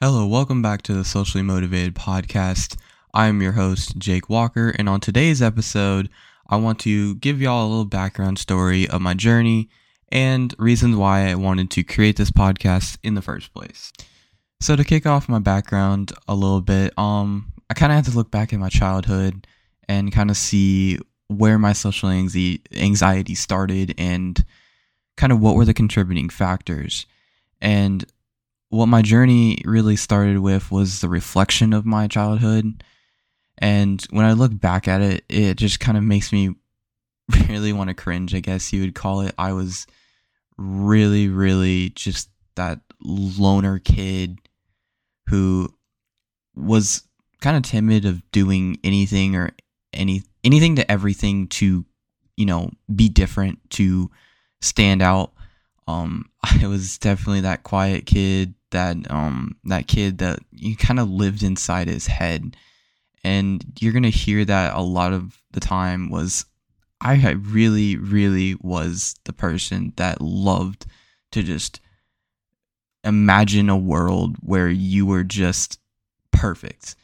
Hello, welcome back to the Socially Motivated Podcast. I'm your host, Jake Walker, and on today's episode, I want to give y'all a little background story of my journey and reasons why I wanted to create this podcast in the first place. So to kick off my background a little bit, um, I kind of had to look back at my childhood and kind of see where my social anxiety started and kind of what were the contributing factors. And what my journey really started with was the reflection of my childhood. And when I look back at it, it just kind of makes me really want to cringe, I guess you would call it. I was really, really just that loner kid who was kind of timid of doing anything or any anything to everything to you know be different to stand out um i was definitely that quiet kid that um that kid that you kind of lived inside his head and you're gonna hear that a lot of the time was i really really was the person that loved to just imagine a world where you were just perfect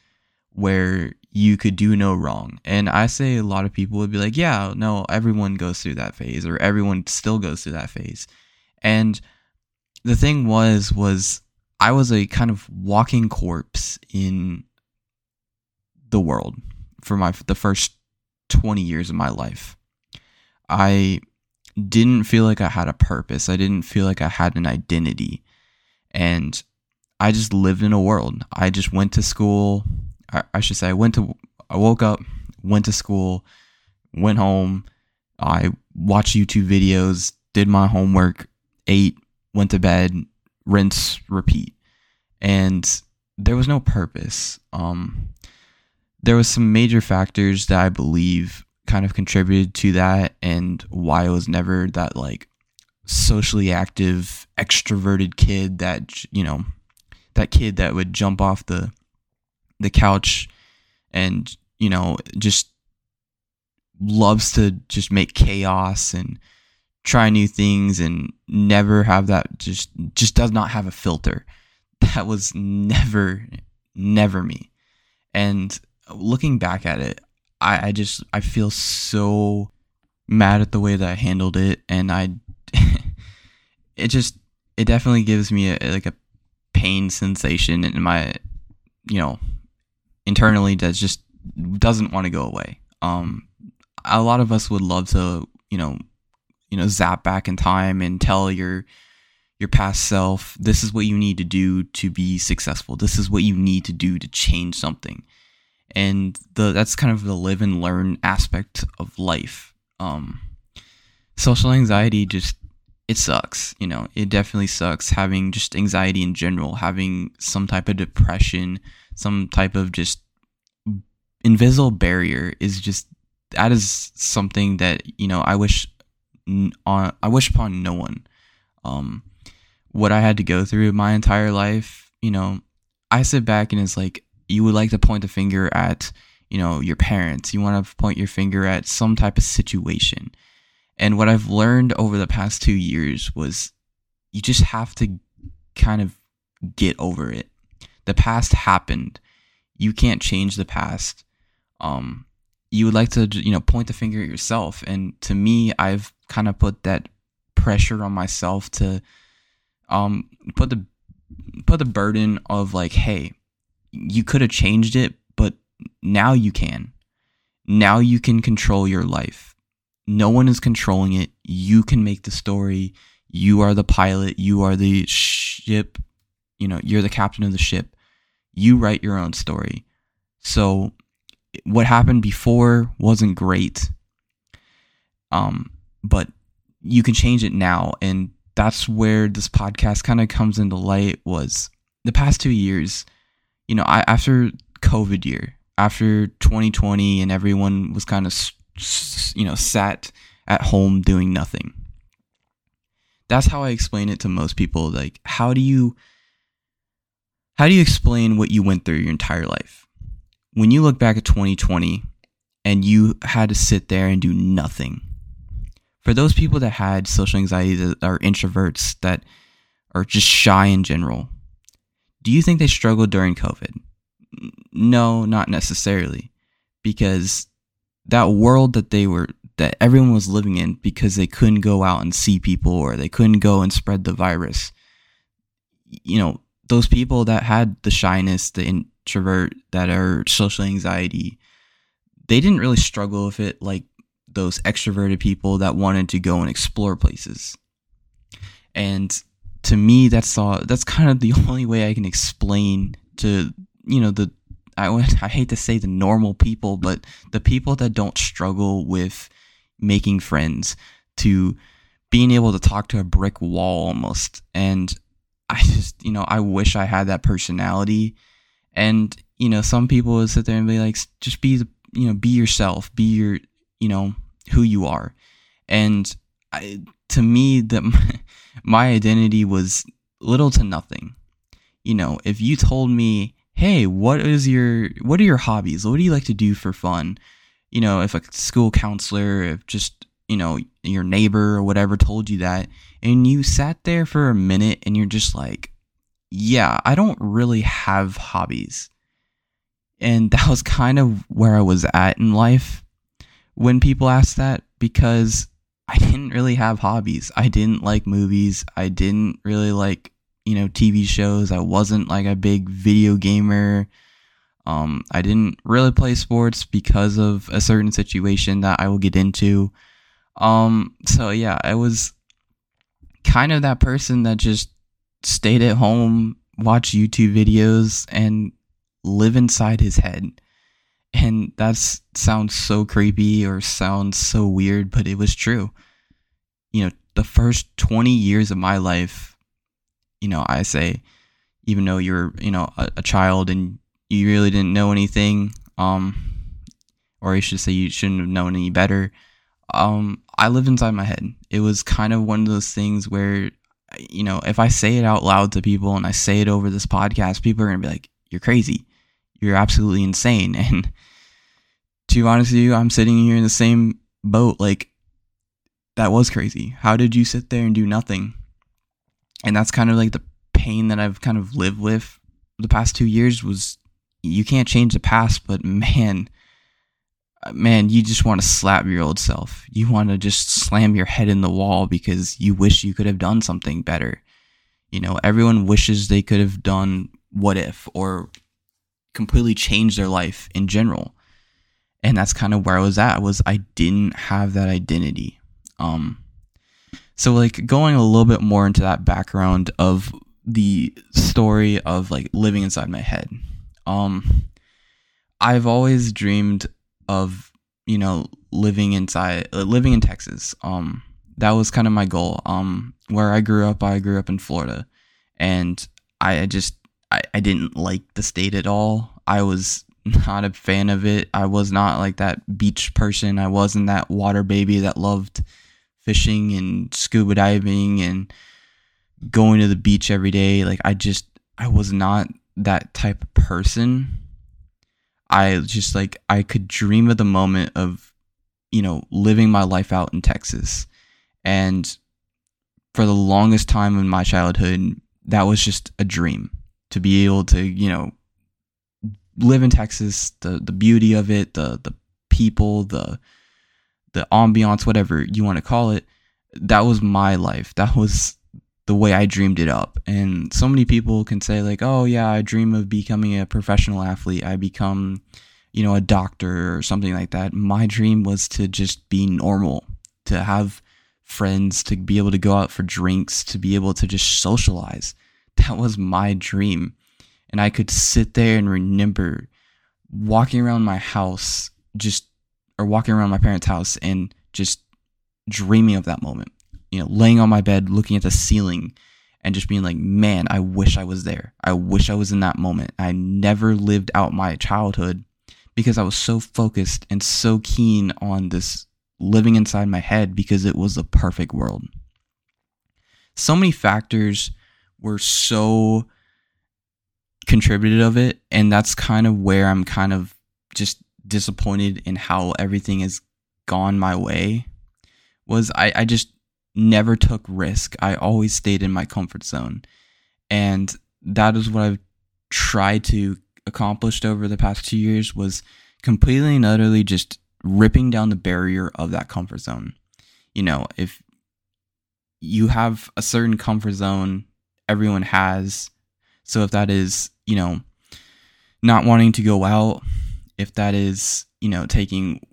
where you could do no wrong. And I say a lot of people would be like, yeah, no, everyone goes through that phase or everyone still goes through that phase. And the thing was was I was a kind of walking corpse in the world for my the first 20 years of my life. I didn't feel like I had a purpose. I didn't feel like I had an identity. And I just lived in a world. I just went to school, I, I should say I went to I woke up, went to school, went home, I watched YouTube videos, did my homework, ate, went to bed, rinse, repeat. And there was no purpose. Um there was some major factors that I believe kind of contributed to that and why I was never that like socially active extroverted kid that you know that kid that would jump off the the couch and you know just loves to just make chaos and try new things and never have that just just does not have a filter. That was never never me. And looking back at it i i just i feel so mad at the way that i handled it. And i it just it definitely gives me a, like a pain sensation in my you know internally that just doesn't want to go away. Um, a lot of us would love to, you know, you know, zap back in time and tell your your past self, this is what you need to do to be successful. This is what you need to do to change something. And the that's kind of the live and learn aspect of life. Um, social anxiety just it sucks, you know. It definitely sucks having just anxiety in general, having some type of depression, some type of just invisible barrier is just that is something that you know I wish on I wish upon no one. Um, what I had to go through my entire life, you know, I sit back and it's like you would like to point the finger at you know your parents. You want to point your finger at some type of situation. And what I've learned over the past two years was you just have to kind of get over it. The past happened. You can't change the past um, you would like to you know point the finger at yourself. And to me i've kind of put that pressure on myself to um put the put the burden of like hey you could have changed it but now you can. Now you can control your life. No one is controlling it. You can make the story. You are the pilot. You are the ship. You know you're the captain of the ship. You write your own story. So what happened before wasn't great. Um, but you can change it now, and that's where this podcast kind of comes into light. Was the past two years, you know, I, after COVID year, after 2020, and everyone was kind of, you know, sat at home doing nothing. That's how I explain it to most people. Like, how do you, how do you explain what you went through your entire life? When you look back at 2020 and you had to sit there and do nothing, for those people that had social anxiety that are introverts that are just shy in general, do you think they struggled during COVID? No, not necessarily. Because that world that they were that everyone was living in because they couldn't go out and see people or they couldn't go and spread the virus. You know, those people that had the shyness, the introvert, that are social anxiety, they didn't really struggle with it like those extroverted people that wanted to go and explore places. And to me, that's all. That's kind of the only way I can explain to you know the I I hate to say the normal people, but the people that don't struggle with making friends to being able to talk to a brick wall almost. And I just you know I wish I had that personality. And you know some people would sit there and be like, just be the you know be yourself, be your you know who you are. And I, to me, that my identity was little to nothing. You know, if you told me, "Hey, what is your what are your hobbies? What do you like to do for fun?" You know, if a school counselor, if just you know your neighbor or whatever told you that, and you sat there for a minute and you're just like, "Yeah, I don't really have hobbies." And that was kind of where I was at in life when people asked that because I didn't really have hobbies. I didn't like movies. I didn't really like, you know, TV shows. I wasn't like a big video gamer. Um, I didn't really play sports because of a certain situation that I will get into. Um, so yeah, I was kind of that person that just stayed at home, watched YouTube videos, and live inside his head. And that sounds so creepy or sounds so weird, but it was true. You know, the first 20 years of my life, you know, I say, even though you're, you know, a, a child and you really didn't know anything, um, or I should say you shouldn't have known any better, um, I lived inside my head. It was kind of one of those things where, you know, if I say it out loud to people and I say it over this podcast, people are going to be like, you're crazy you're absolutely insane. And to be honest with you, I'm sitting here in the same boat. Like, that was crazy. How did you sit there and do nothing? And that's kind of like the pain that I've kind of lived with the past two years was you can't change the past, but man, man, you just want to slap your old self. You want to just slam your head in the wall because you wish you could have done something better. You know, everyone wishes they could have done what if or completely changed their life in general. And that's kind of where I was at was I didn't have that identity. Um so like going a little bit more into that background of the story of like living inside my head. Um I've always dreamed of, you know, living inside uh, living in Texas. Um that was kind of my goal. Um where I grew up, I grew up in Florida and I just I, I didn't like the state at all. I was not a fan of it. I was not like that beach person. I wasn't that water baby that loved fishing and scuba diving and going to the beach every day. Like I just I was not that type of person. I just like I could dream of the moment of you know living my life out in Texas. And for the longest time in my childhood, that was just a dream to be able to, you know, live in Texas, the the beauty of it, the the people, the the ambiance, whatever you want to call it, that was my life. That was the way I dreamed it up. And so many people can say like, "Oh yeah, I dream of becoming a professional athlete. I become, you know, a doctor or something like that." My dream was to just be normal, to have friends, to be able to go out for drinks, to be able to just socialize that was my dream. And I could sit there and remember walking around my house, just, or walking around my parents' house and just dreaming of that moment. You know, laying on my bed, looking at the ceiling, and just being like, man, I wish I was there. I wish I was in that moment. I never lived out my childhood because I was so focused and so keen on this living inside my head because it was the perfect world. So many factors were so contributed of it and that's kind of where I'm kind of just disappointed in how everything has gone my way was I, I just never took risk. I always stayed in my comfort zone. And that is what I've tried to accomplish over the past two years was completely and utterly just ripping down the barrier of that comfort zone. You know, if you have a certain comfort zone everyone has, so if that is, you know, not wanting to go out, if that is, you know, taking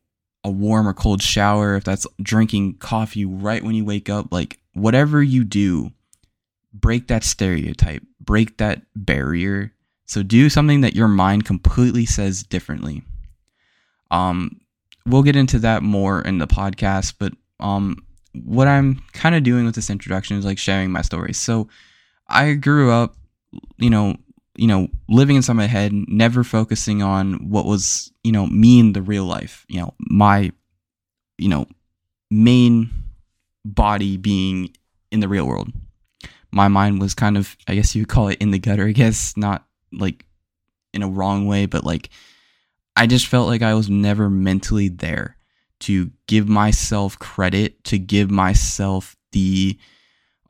a warm or cold shower, if that's drinking coffee right when you wake up, like whatever you do, break that stereotype, break that barrier. So do something that your mind completely says differently. Um, we'll get into that more in the podcast, but um, what I'm kind of doing with this introduction is like sharing my story. So I grew up, you know, you know, living inside my head, never focusing on what was, you know, me in the real life. You know, my, you know, main body being in the real world. My mind was kind of, I guess you would call it in the gutter, I guess, not like in a wrong way, but like I just felt like I was never mentally there to give myself credit, to give myself the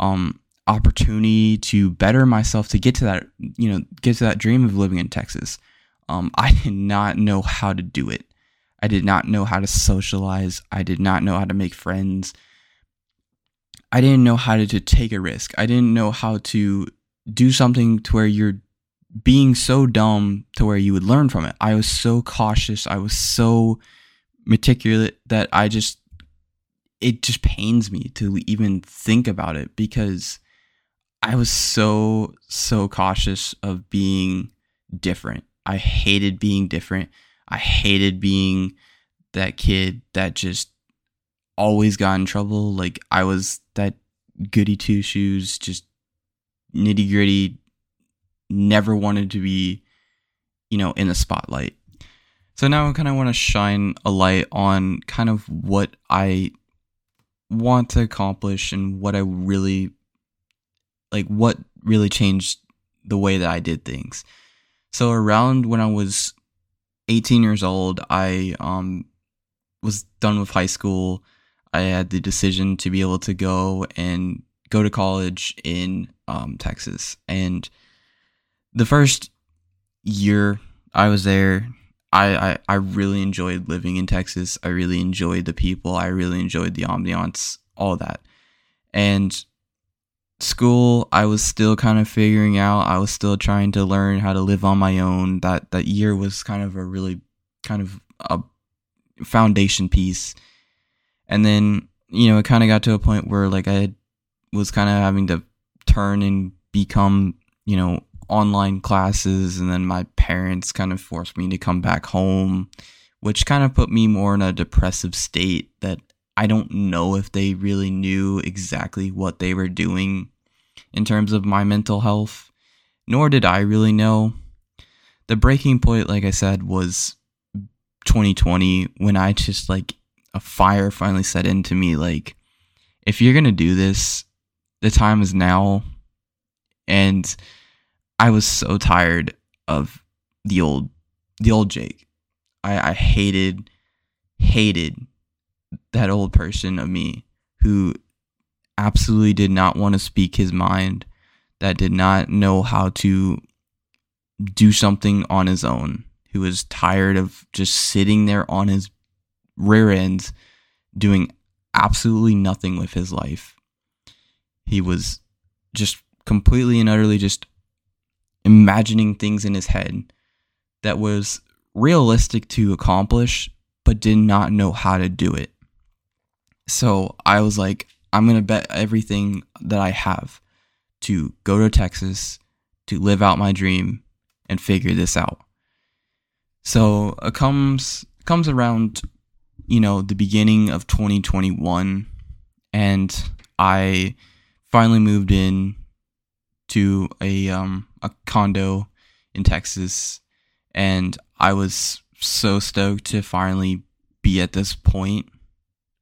um opportunity to better myself to get to that you know get to that dream of living in texas. Um, i did not know how to do it. I did not know how to socialize. I did not know how to make friends. I didn't know how to, to take a risk. I didn't know how to do something to where you're being so dumb to where you would learn from it. I was so cautious. I was so meticulous that i just it just pains me to even think about it because I was so so cautious of being different. I hated being different. I hated being that kid that just always got in trouble. Like I was that goody two shoes, just nitty gritty, never wanted to be, you know, in the spotlight. So now I kind of want to shine a light on kind of what I want to accomplish and what I really like what really changed the way that I did things. So around when I was 18 years old, I um was done with high school. I had the decision to be able to go and go to college in um, Texas. And the first year I was there, I, I, I really enjoyed living in Texas. I really enjoyed the people. I really enjoyed the ambiance, all that. And school i was still kind of figuring out i was still trying to learn how to live on my own. That that year was kind of a really kind of a foundation piece. And then you know it kind of got to a point where like i was kind of having to turn and become you know online classes. And then my parents kind of forced me to come back home which kind of put me more in a depressive state that I don't know if they really knew exactly what they were doing in terms of my mental health, nor did I really know. The breaking point, like I said, was 2020 when I just like a fire finally set into me. Like, if you're gonna do this, the time is now. And I was so tired of the old, the old Jake. I, I hated, hated that old person of me who absolutely did not want to speak his mind, that did not know how to do something on his own, who was tired of just sitting there on his rear ends doing absolutely nothing with his life. He was just completely and utterly just imagining things in his head that was realistic to accomplish, but did not know how to do it. So I was like, I'm going to bet everything that I have to go to Texas to live out my dream and figure this out. So it comes comes around, you know, the beginning of 2021 and I finally moved in to a um a condo in Texas and I was so stoked to finally be at this point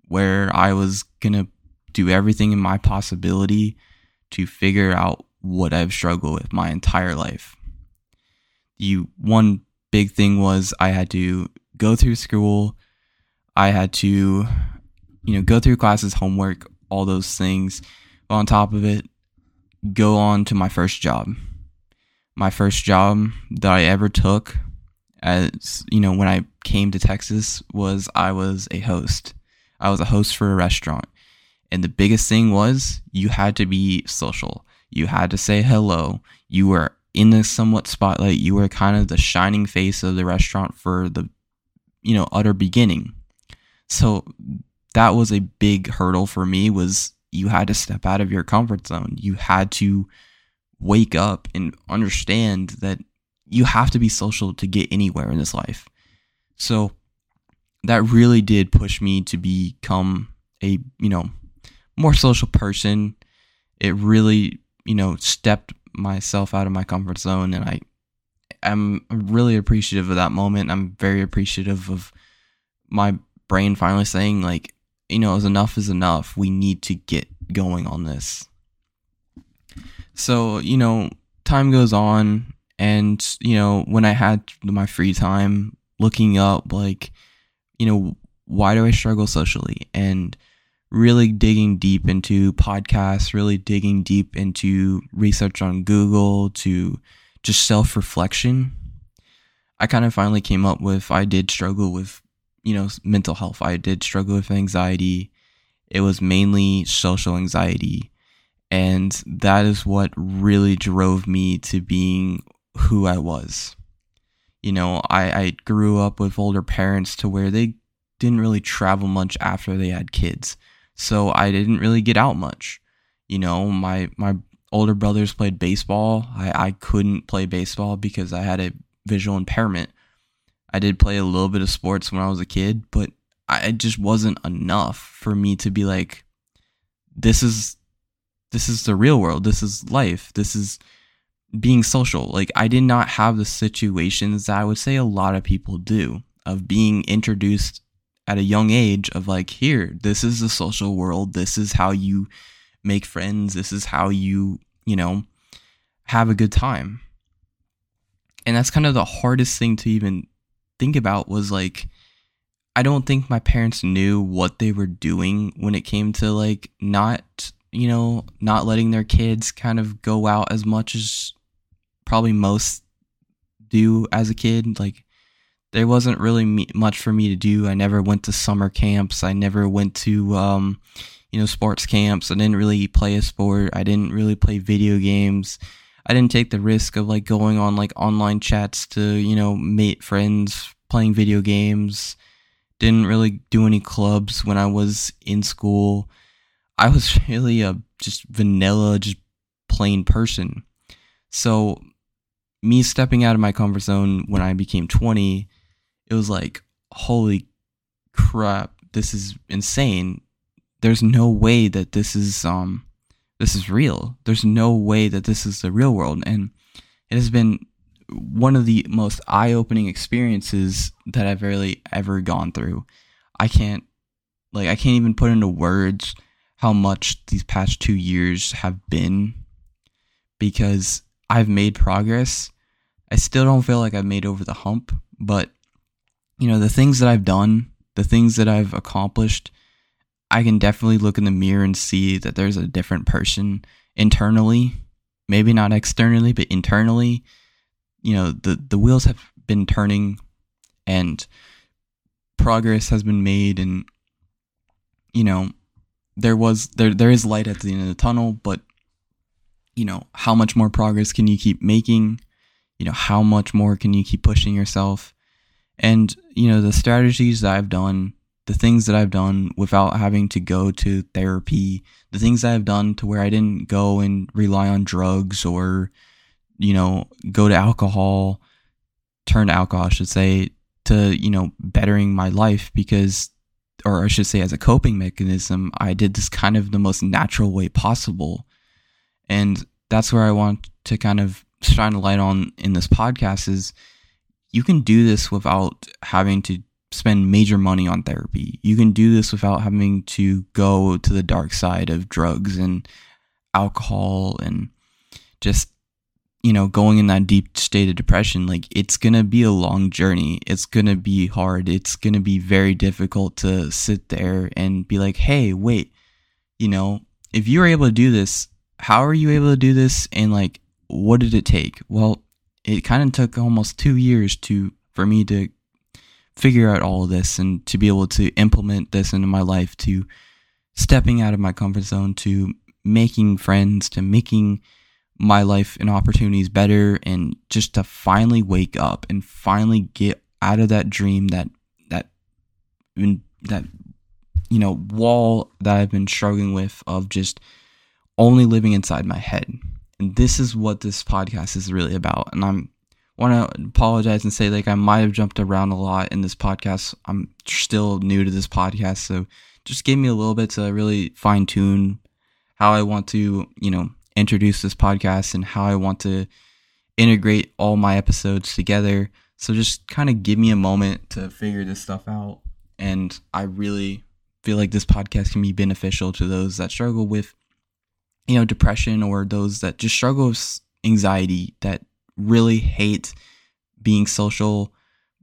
where I was to do everything in my possibility to figure out what I've struggled with my entire life. You one big thing was I had to go through school, I had to you know go through classes, homework, all those things. But on top of it, go on to my first job. my first job that I ever took as you know when I came to Texas was I was a host. I was a host for a restaurant. And the biggest thing was you had to be social. You had to say hello. You were in the somewhat spotlight. You were kind of the shining face of the restaurant for the you know utter beginning. So that was a big hurdle for me was you had to step out of your comfort zone. You had to wake up and understand that you have to be social to get anywhere in this life. So that really did push me to become a, you know, more social person. It really, you know, stepped myself out of my comfort zone and I I'm really appreciative of that moment. I'm very appreciative of my brain finally saying like, you know, as enough is enough. We need to get going on this. So, you know, time goes on and, you know, when I had my free time looking up like, you know, why do I struggle socially? And really digging deep into podcasts, really digging deep into research on Google to just self reflection, I kind of finally came up with I did struggle with, you know, mental health. I did struggle with anxiety. It was mainly social anxiety. And that is what really drove me to being who I was. You know, I, I grew up with older parents to where they didn't really travel much after they had kids so I didn't really get out much. You know, my my older brothers played baseball. I, I couldn't play baseball because I had a visual impairment. I did play a little bit of sports when I was a kid, but I, it just wasn't enough for me to be like, this is this is the real world. This is life. This is being social. Like I did not have the situations that I would say a lot of people do of being introduced at a young age of like here this is the social world this is how you make friends this is how you you know have a good time. And that's kind of the hardest thing to even think about was like i don't think my parents knew what they were doing when it came to like not you know not letting their kids kind of go out as much as probably most do as a kid like there wasn't really me- much for me to do. I never went to summer camps. I never went to, um, you know, sports camps. I didn't really play a sport. I didn't really play video games. I didn't take the risk of like going on like online chats to, you know, meet friends playing video games. Didn't really do any clubs when I was in school. I was really a just vanilla, just plain person. So, me stepping out of my comfort zone when I became 20 it was like, holy crap, this is insane. There's no way that this is um this is real. There's no way that this is the real world. And it has been one of the most eye-opening experiences that I've really ever gone through. I can't like I can't even put into words how much these past 2 years have been because I've made progress. I still don't feel like I've made over the hump, but you know, the things that I've done, the things that I've accomplished, I can definitely look in the mirror and see that there's a different person internally, maybe not externally, but internally. You know, the the wheels have been turning and progress has been made and you know, there was there there is light at the end of the tunnel, but you know, how much more progress can you keep making? You know, how much more can you keep pushing yourself? And, you know, the strategies that I've done, the things that I've done without having to go to therapy, the things I've done to where I didn't go and rely on drugs or, you know, go to alcohol, turn to alcohol, I should say, to, you know, bettering my life because, or I should say, as a coping mechanism, I did this kind of the most natural way possible. And that's where I want to kind of shine a light on in this podcast is you can do this without having to spend major money on therapy. You can do this without having to go to the dark side of drugs and alcohol and just you know going in that deep state of depression. Like it's going to be a long journey. It's going to be hard. It's going to be very difficult to sit there and be like hey wait you know if you were able to do this how are you able to do this? And like what did it take? Well it kind of took almost two years to for me to figure out all of this and to be able to implement this into my life to stepping out of my comfort zone to making friends to making my life and opportunities better and just to finally wake up and finally get out of that dream that that that you know wall that I've been struggling with of just only living inside my head. And this is what this podcast is really about. And I'm want to apologize and say like I might have jumped around a lot in this podcast. I'm still new to this podcast, so just give me a little bit to really fine tune how I want to, you know, introduce this podcast and how I want to integrate all my episodes together. So just kind of give me a moment to figure this stuff out. And I really feel like this podcast can be beneficial to those that struggle with, you know, depression or those that just struggle with anxiety that really hate being social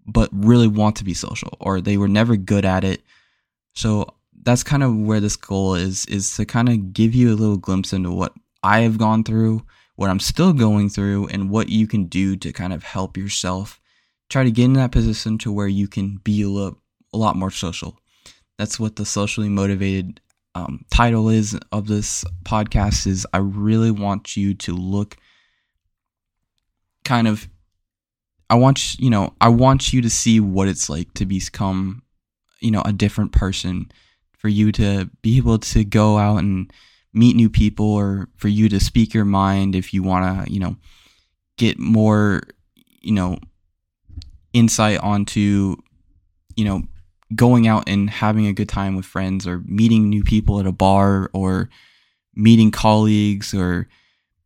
but really want to be social or they were never good at it. So that's kind of where this goal is is to kind of give you a little glimpse into what I have gone through, what I'm still going through, and what you can do to kind of help yourself try to get in that position to where you can be a, a lot more social. That's what the socially motivated um, title is of this podcast. Is I really want you to look kind of. I want you know I want you to see what it's like to become, you know, a different person. For you to be able to go out and meet new people or for you to speak your mind if you want to, you know, get more, you know, insight onto, you know, going out and having a good time with friends or meeting new people at a bar or meeting colleagues or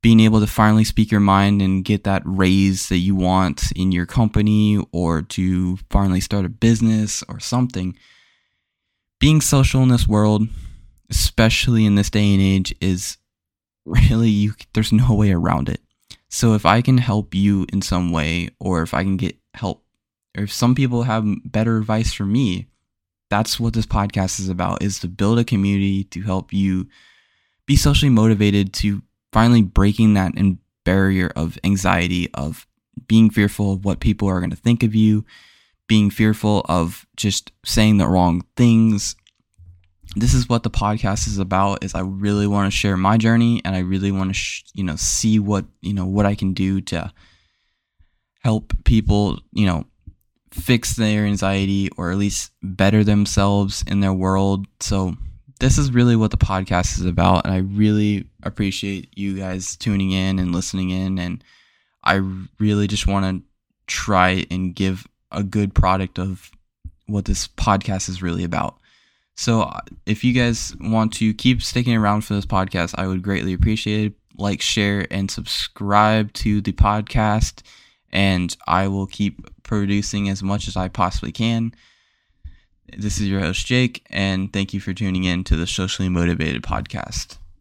being able to finally speak your mind and get that raise that you want in your company or to finally start a business or something. Being social in this world especially in this day and age, is really you. There's no way around it. So if I can help you in some way, or if I can get help, or if some people have better advice for me, that's what this podcast is about: is to build a community to help you be socially motivated to finally breaking that in barrier of anxiety of being fearful of what people are going to think of you being fearful of just saying the wrong things. This is what the podcast is about is i really want to share my journey and i really want to sh- you know see what you know what i can do to help people you know fix their anxiety or at least better themselves in their world. So this is really what the podcast is about and i really appreciate you guys tuning in and listening in and i really just want to try and give a good product of what this podcast is really about. So uh, if you guys want to keep sticking around for this podcast, I would greatly appreciate it. Like, share, and subscribe to the podcast, and I will keep producing as much as I possibly can. This is your host, Jake, and thank you for tuning in to the Socially Motivated Podcast.